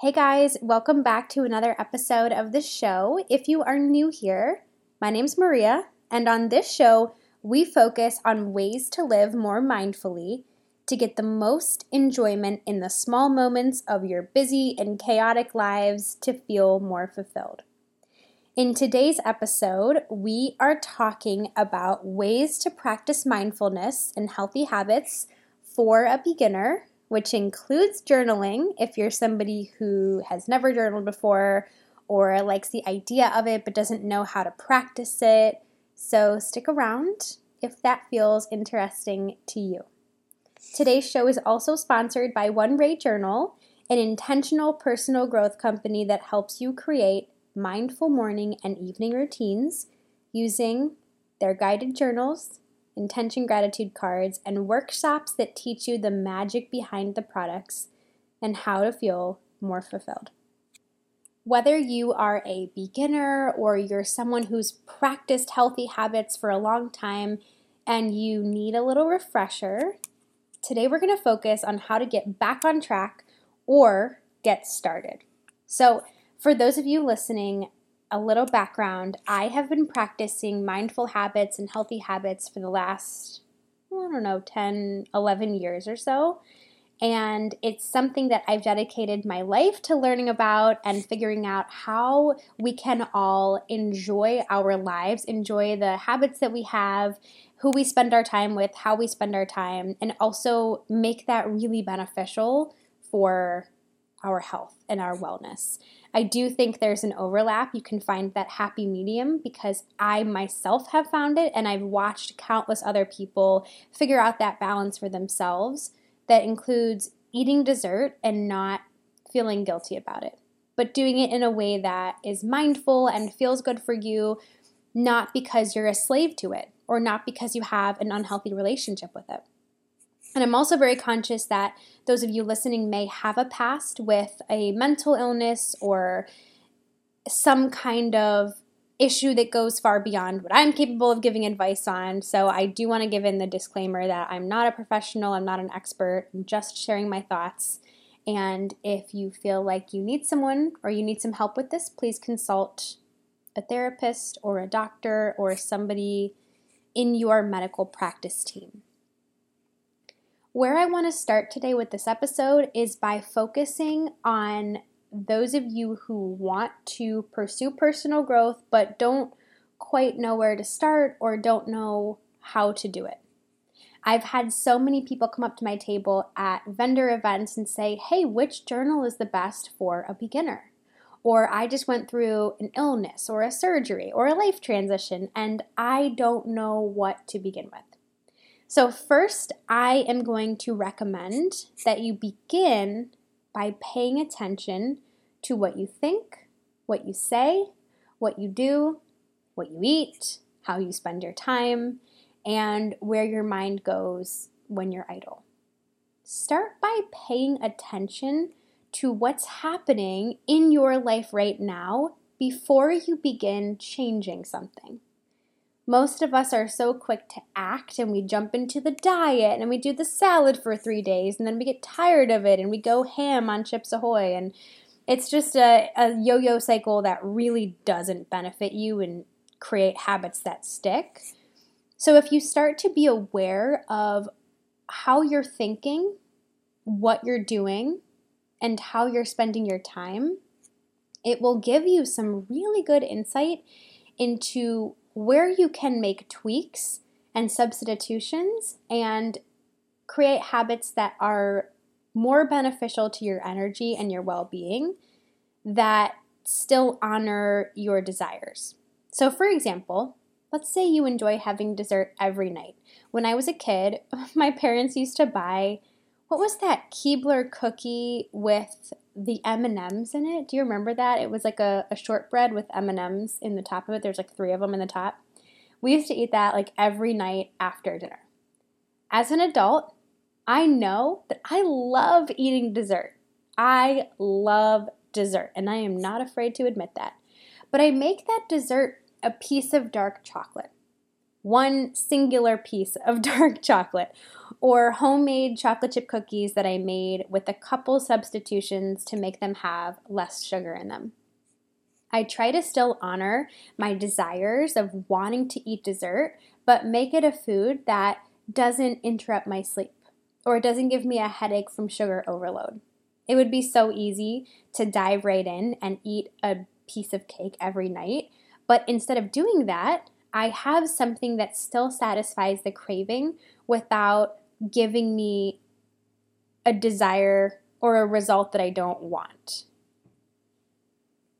Hey guys, welcome back to another episode of the show. If you are new here, my name's Maria, and on this show, we focus on ways to live more mindfully to get the most enjoyment in the small moments of your busy and chaotic lives to feel more fulfilled. In today's episode, we are talking about ways to practice mindfulness and healthy habits for a beginner which includes journaling if you're somebody who has never journaled before or likes the idea of it but doesn't know how to practice it. So stick around if that feels interesting to you. Today's show is also sponsored by One Ray Journal, an intentional personal growth company that helps you create mindful morning and evening routines using their guided journals intention gratitude cards, and workshops that teach you the magic behind the products and how to feel more fulfilled. Whether you are a beginner or you're someone who's practiced healthy habits for a long time and you need a little refresher, today we're going to focus on how to get back on track or get started. So, for those of you listening, a little background I have been practicing mindful habits and healthy habits for the last, I don't know, 10, 11 years or so. And it's something that I've dedicated my life to learning about and figuring out how we can all enjoy our lives, enjoy the habits that we have, who we spend our time with, how we spend our time, and also make that really beneficial for our health and our wellness. I do think there's an overlap. You can find that happy medium because I myself have found it and I've watched countless other people figure out that balance for themselves that includes eating dessert and not feeling guilty about it, but doing it in a way that is mindful and feels good for you, not because you're a slave to it or not because you have an unhealthy relationship with it. And I'm also very conscious that those of you listening may have a past with a mental illness or some kind of issue that goes far beyond what I'm capable of giving advice on. So I do want to give in the disclaimer that I'm not a professional, I'm not an expert, I'm just sharing my thoughts. And if you feel like you need someone or you need some help with this, please consult a therapist or a doctor or somebody in your medical practice team. Where I want to start today with this episode is by focusing on those of you who want to pursue personal growth but don't quite know where to start or don't know how to do it. I've had so many people come up to my table at vendor events and say, hey, which journal is the best for a beginner? Or I just went through an illness or a surgery or a life transition and I don't know what to begin with. So, first, I am going to recommend that you begin by paying attention to what you think, what you say, what you do, what you eat, how you spend your time, and where your mind goes when you're idle. Start by paying attention to what's happening in your life right now before you begin changing something. Most of us are so quick to act and we jump into the diet and we do the salad for three days and then we get tired of it and we go ham on Chips Ahoy. And it's just a, a yo yo cycle that really doesn't benefit you and create habits that stick. So if you start to be aware of how you're thinking, what you're doing, and how you're spending your time, it will give you some really good insight into where you can make tweaks and substitutions and create habits that are more beneficial to your energy and your well being that still honor your desires. So, for example, let's say you enjoy having dessert every night. When I was a kid, my parents used to buy what was that Keebler cookie with the M&Ms in it? Do you remember that? It was like a, a shortbread with M&Ms in the top of it. There's like three of them in the top. We used to eat that like every night after dinner. As an adult, I know that I love eating dessert. I love dessert, and I am not afraid to admit that. But I make that dessert a piece of dark chocolate one singular piece of dark chocolate or homemade chocolate chip cookies that I made with a couple substitutions to make them have less sugar in them. I try to still honor my desires of wanting to eat dessert, but make it a food that doesn't interrupt my sleep or doesn't give me a headache from sugar overload. It would be so easy to dive right in and eat a piece of cake every night, but instead of doing that, I have something that still satisfies the craving without giving me a desire or a result that I don't want.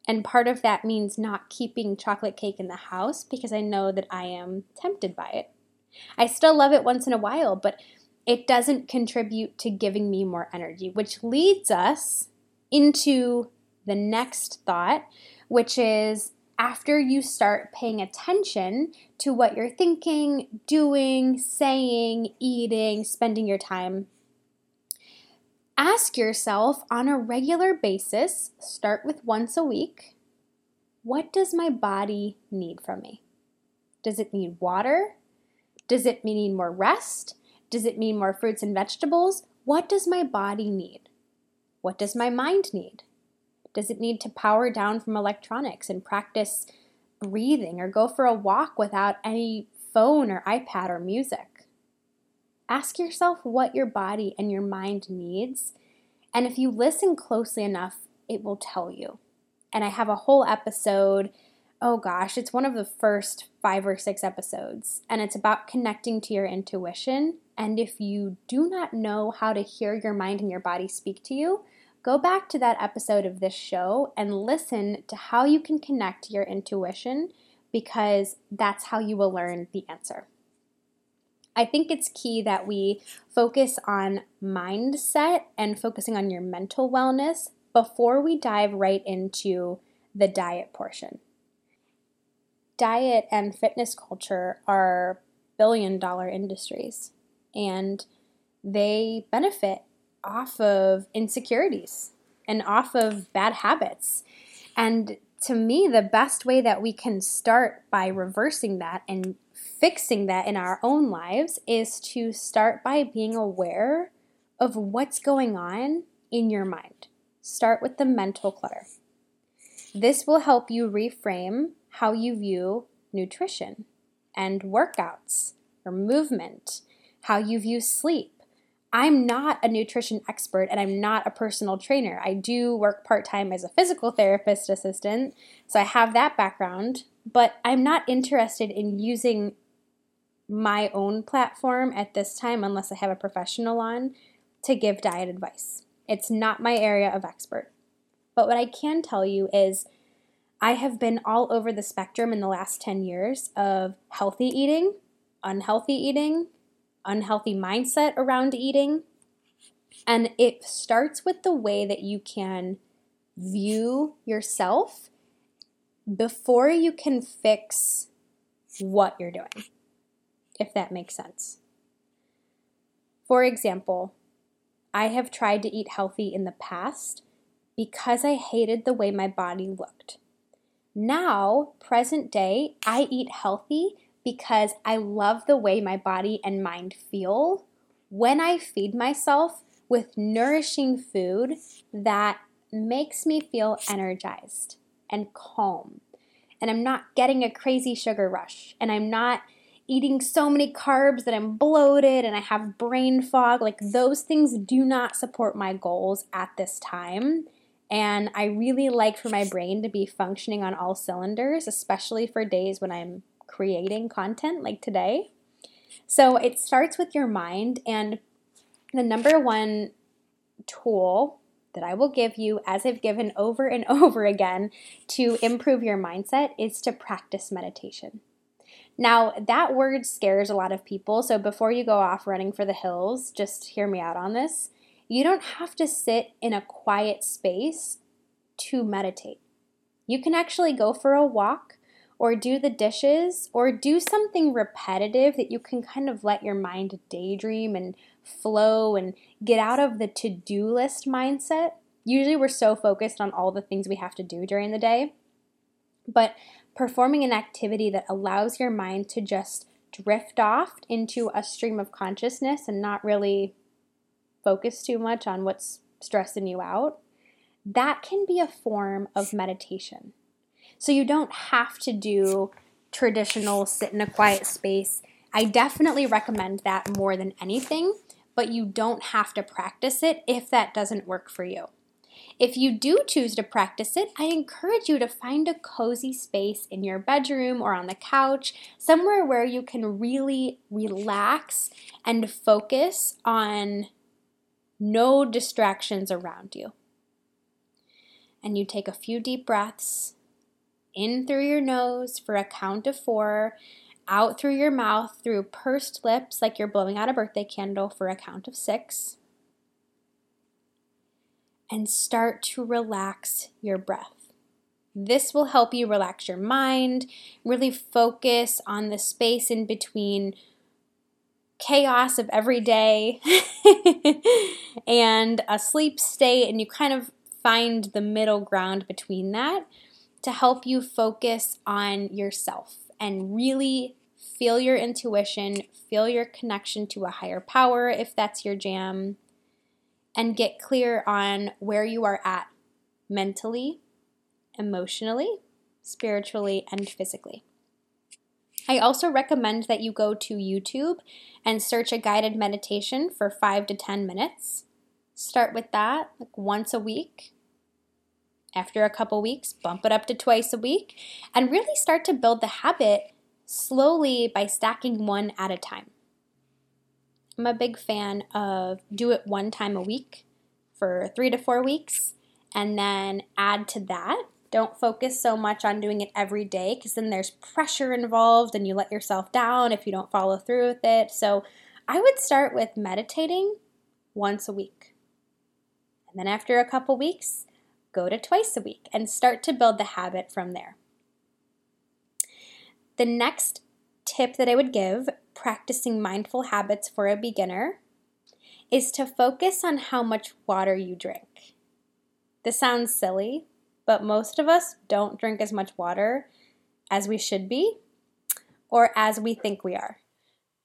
And part of that means not keeping chocolate cake in the house because I know that I am tempted by it. I still love it once in a while, but it doesn't contribute to giving me more energy, which leads us into the next thought, which is after you start paying attention to what you're thinking, doing, saying, eating, spending your time Ask yourself on a regular basis, start with once a week, what does my body need from me? Does it need water? Does it need more rest? Does it need more fruits and vegetables? What does my body need? What does my mind need? Does it need to power down from electronics and practice breathing or go for a walk without any phone or iPad or music? Ask yourself what your body and your mind needs. And if you listen closely enough, it will tell you. And I have a whole episode. Oh gosh, it's one of the first five or six episodes, and it's about connecting to your intuition. And if you do not know how to hear your mind and your body speak to you, go back to that episode of this show and listen to how you can connect to your intuition because that's how you will learn the answer. I think it's key that we focus on mindset and focusing on your mental wellness before we dive right into the diet portion. Diet and fitness culture are billion dollar industries and they benefit off of insecurities and off of bad habits. And to me, the best way that we can start by reversing that and fixing that in our own lives is to start by being aware of what's going on in your mind. Start with the mental clutter. This will help you reframe how you view nutrition and workouts or movement, how you view sleep. I'm not a nutrition expert and I'm not a personal trainer. I do work part time as a physical therapist assistant, so I have that background, but I'm not interested in using my own platform at this time, unless I have a professional on, to give diet advice. It's not my area of expert. But what I can tell you is I have been all over the spectrum in the last 10 years of healthy eating, unhealthy eating, unhealthy mindset around eating. And it starts with the way that you can view yourself before you can fix what you're doing if that makes sense. For example, I have tried to eat healthy in the past because I hated the way my body looked. Now, present day, I eat healthy because I love the way my body and mind feel when I feed myself with nourishing food that makes me feel energized and calm. And I'm not getting a crazy sugar rush, and I'm not eating so many carbs that I'm bloated and I have brain fog. Like, those things do not support my goals at this time. And I really like for my brain to be functioning on all cylinders, especially for days when I'm creating content like today. So it starts with your mind. And the number one tool that I will give you, as I've given over and over again, to improve your mindset is to practice meditation. Now, that word scares a lot of people, so before you go off running for the hills, just hear me out on this. You don't have to sit in a quiet space to meditate. You can actually go for a walk or do the dishes or do something repetitive that you can kind of let your mind daydream and flow and get out of the to do list mindset. Usually, we're so focused on all the things we have to do during the day. But performing an activity that allows your mind to just drift off into a stream of consciousness and not really focus too much on what's stressing you out, that can be a form of meditation. So you don't have to do traditional sit in a quiet space. I definitely recommend that more than anything, but you don't have to practice it if that doesn't work for you. If you do choose to practice it, I encourage you to find a cozy space in your bedroom or on the couch, somewhere where you can really relax and focus on no distractions around you. And you take a few deep breaths in through your nose for a count of four, out through your mouth through pursed lips like you're blowing out a birthday candle for a count of six and start to relax your breath. This will help you relax your mind, really focus on the space in between chaos of every day and a sleep state, and you kind of find the middle ground between that to help you focus on yourself and really feel your intuition, feel your connection to a higher power if that's your jam, and get clear on where you are at mentally, emotionally, spiritually, and physically. I also recommend that you go to YouTube and search a guided meditation for five to 10 minutes. Start with that like once a week. After a couple weeks, bump it up to twice a week and really start to build the habit slowly by stacking one at a time. I'm a big fan of do it one time a week for three to four weeks and then add to that. Don't focus so much on doing it every day because then there's pressure involved and you let yourself down if you don't follow through with it. So I would start with meditating once a week. And then after a couple weeks, go to twice a week and start to build the habit from there. The next tip that I would give practicing mindful habits for a beginner is to focus on how much water you drink. This sounds silly, but most of us don't drink as much water as we should be or as we think we are.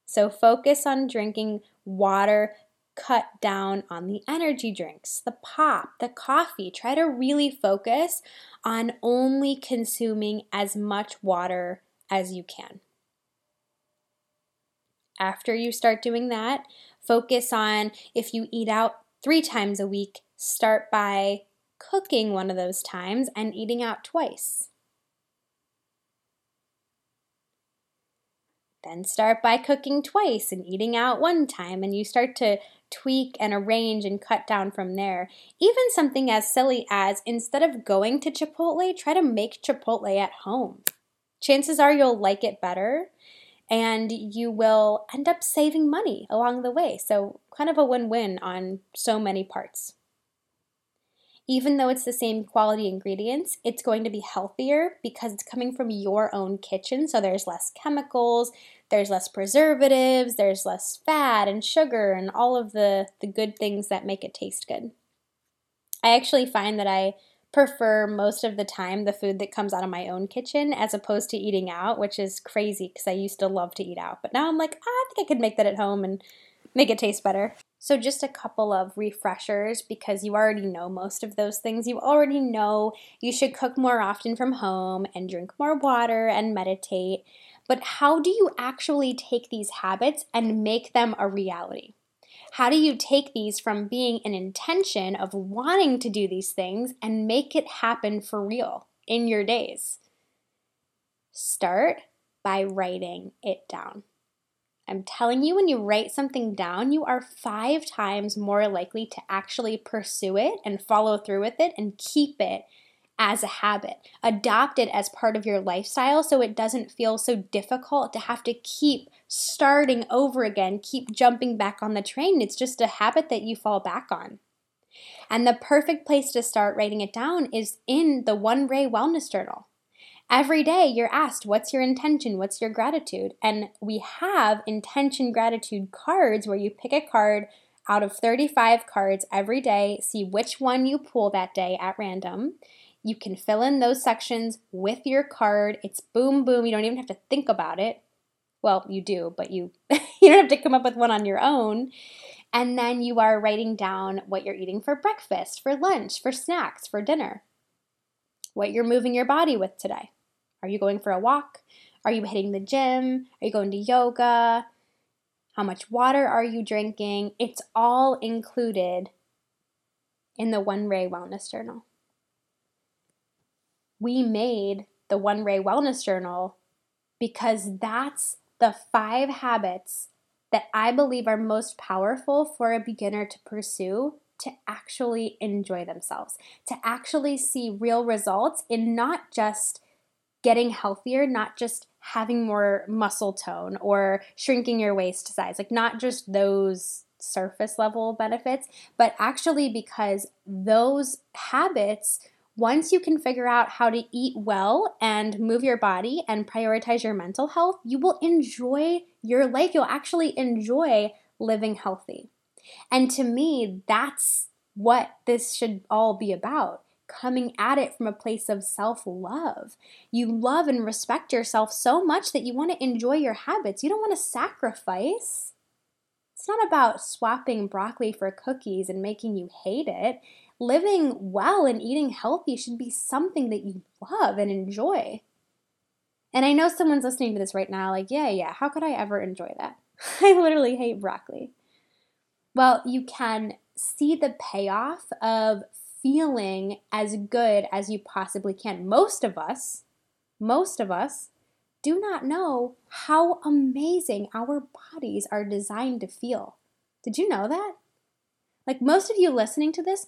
So focus on drinking water, cut down on the energy drinks, the pop, the coffee. Try to really focus on only consuming as much water as you can. After you start doing that, focus on if you eat out three times a week, start by cooking one of those times and eating out twice. Then start by cooking twice and eating out one time, and you start to tweak and arrange and cut down from there. Even something as silly as instead of going to Chipotle, try to make Chipotle at home. Chances are you'll like it better and you will end up saving money along the way. So, kind of a win win on so many parts. Even though it's the same quality ingredients, it's going to be healthier because it's coming from your own kitchen. So, there's less chemicals, there's less preservatives, there's less fat and sugar, and all of the, the good things that make it taste good. I actually find that I prefer most of the time the food that comes out of my own kitchen as opposed to eating out, which is crazy because I used to love to eat out. But now I'm like, ah, I think I could make that at home and make it taste better. So, just a couple of refreshers because you already know most of those things. You already know you should cook more often from home and drink more water and meditate. But how do you actually take these habits and make them a reality? How do you take these from being an intention of wanting to do these things and make it happen for real in your days? Start by writing it down. I'm telling you, when you write something down, you are five times more likely to actually pursue it and follow through with it and keep it as a habit. Adopt it as part of your lifestyle so it doesn't feel so difficult to have to keep starting over again, keep jumping back on the train. It's just a habit that you fall back on. And the perfect place to start writing it down is in the One Ray Wellness Journal. Every day you're asked, What's your intention? What's your gratitude? And we have intention gratitude cards where you pick a card out of 35 cards every day, see which one you pull that day at random. You can fill in those sections with your card. It's boom, boom. You don't even have to think about it. Well, you do, but you you don't have to come up with one on your own. And then you are writing down what you're eating for breakfast, for lunch, for snacks, for dinner. What you're moving your body with today. Are you going for a walk? Are you hitting the gym? Are you going to yoga? How much water are you drinking? It's all included in the One Ray Wellness Journal. We made the One Ray Wellness Journal because that's the five habits that I believe are most powerful for a beginner to pursue to actually enjoy themselves, to actually see real results in not just getting healthier, not just having more muscle tone or shrinking your waist size, like not just those surface level benefits, but actually because those habits once you can figure out how to eat well and move your body and prioritize your mental health, you will enjoy your life. You'll actually enjoy living healthy. And to me, that's what this should all be about coming at it from a place of self love. You love and respect yourself so much that you want to enjoy your habits. You don't want to sacrifice. It's not about swapping broccoli for cookies and making you hate it. Living well and eating healthy should be something that you love and enjoy. And I know someone's listening to this right now, like, yeah, yeah, how could I ever enjoy that? I literally hate broccoli. Well, you can see the payoff of feeling as good as you possibly can. Most of us, most of us, do not know how amazing our bodies are designed to feel. Did you know that? Like most of you listening to this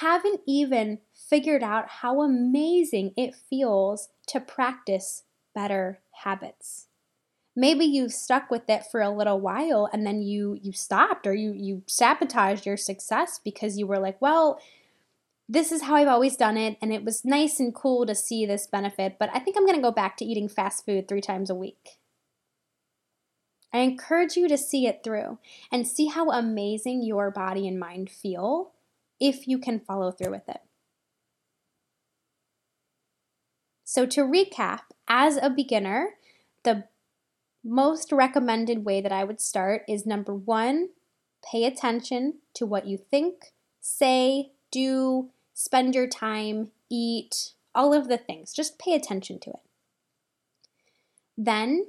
haven't even figured out how amazing it feels to practice better habits. Maybe you stuck with it for a little while and then you you stopped or you you sabotaged your success because you were like, well, this is how I've always done it, and it was nice and cool to see this benefit, but I think I'm going to go back to eating fast food three times a week. I encourage you to see it through and see how amazing your body and mind feel if you can follow through with it. So, to recap, as a beginner, the most recommended way that I would start is number one, pay attention to what you think, say, do, spend your time, eat, all of the things. Just pay attention to it. Then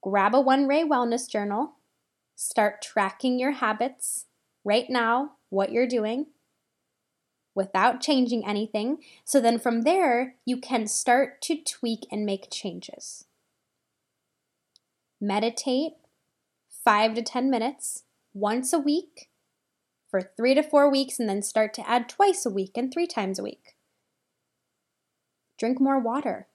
grab a One Ray Wellness Journal, start tracking your habits right now, what you're doing without changing anything. So then from there, you can start to tweak and make changes. Meditate five to 10 minutes once a week for three to four weeks and then start to add twice a week and three times a week. Drink more water.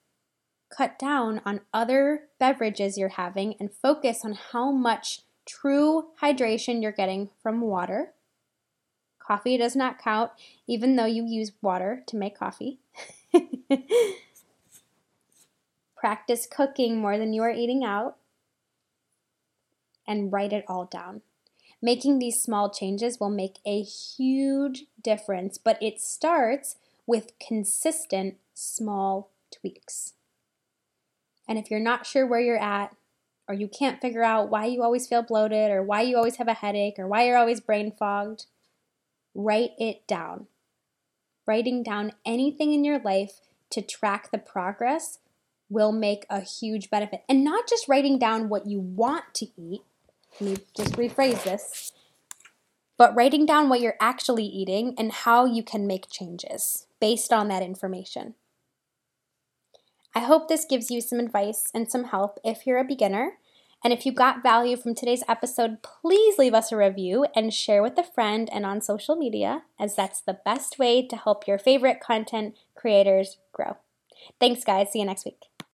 Cut down on other beverages you're having and focus on how much true hydration you're getting from water. Coffee does not count, even though you use water to make coffee. Practice cooking more than you are eating out. And write it all down. Making these small changes will make a huge difference, but it starts with consistent small tweaks. And if you're not sure where you're at, or you can't figure out why you always feel bloated, or why you always have a headache, or why you're always brain fogged, write it down. Writing down anything in your life to track the progress will make a huge benefit. And not just writing down what you want to eat, let me just rephrase this. But writing down what you're actually eating and how you can make changes based on that information. I hope this gives you some advice and some help if you're a beginner. And if you got value from today's episode, please leave us a review and share with a friend and on social media, as that's the best way to help your favorite content creators grow. Thanks, guys. See you next week.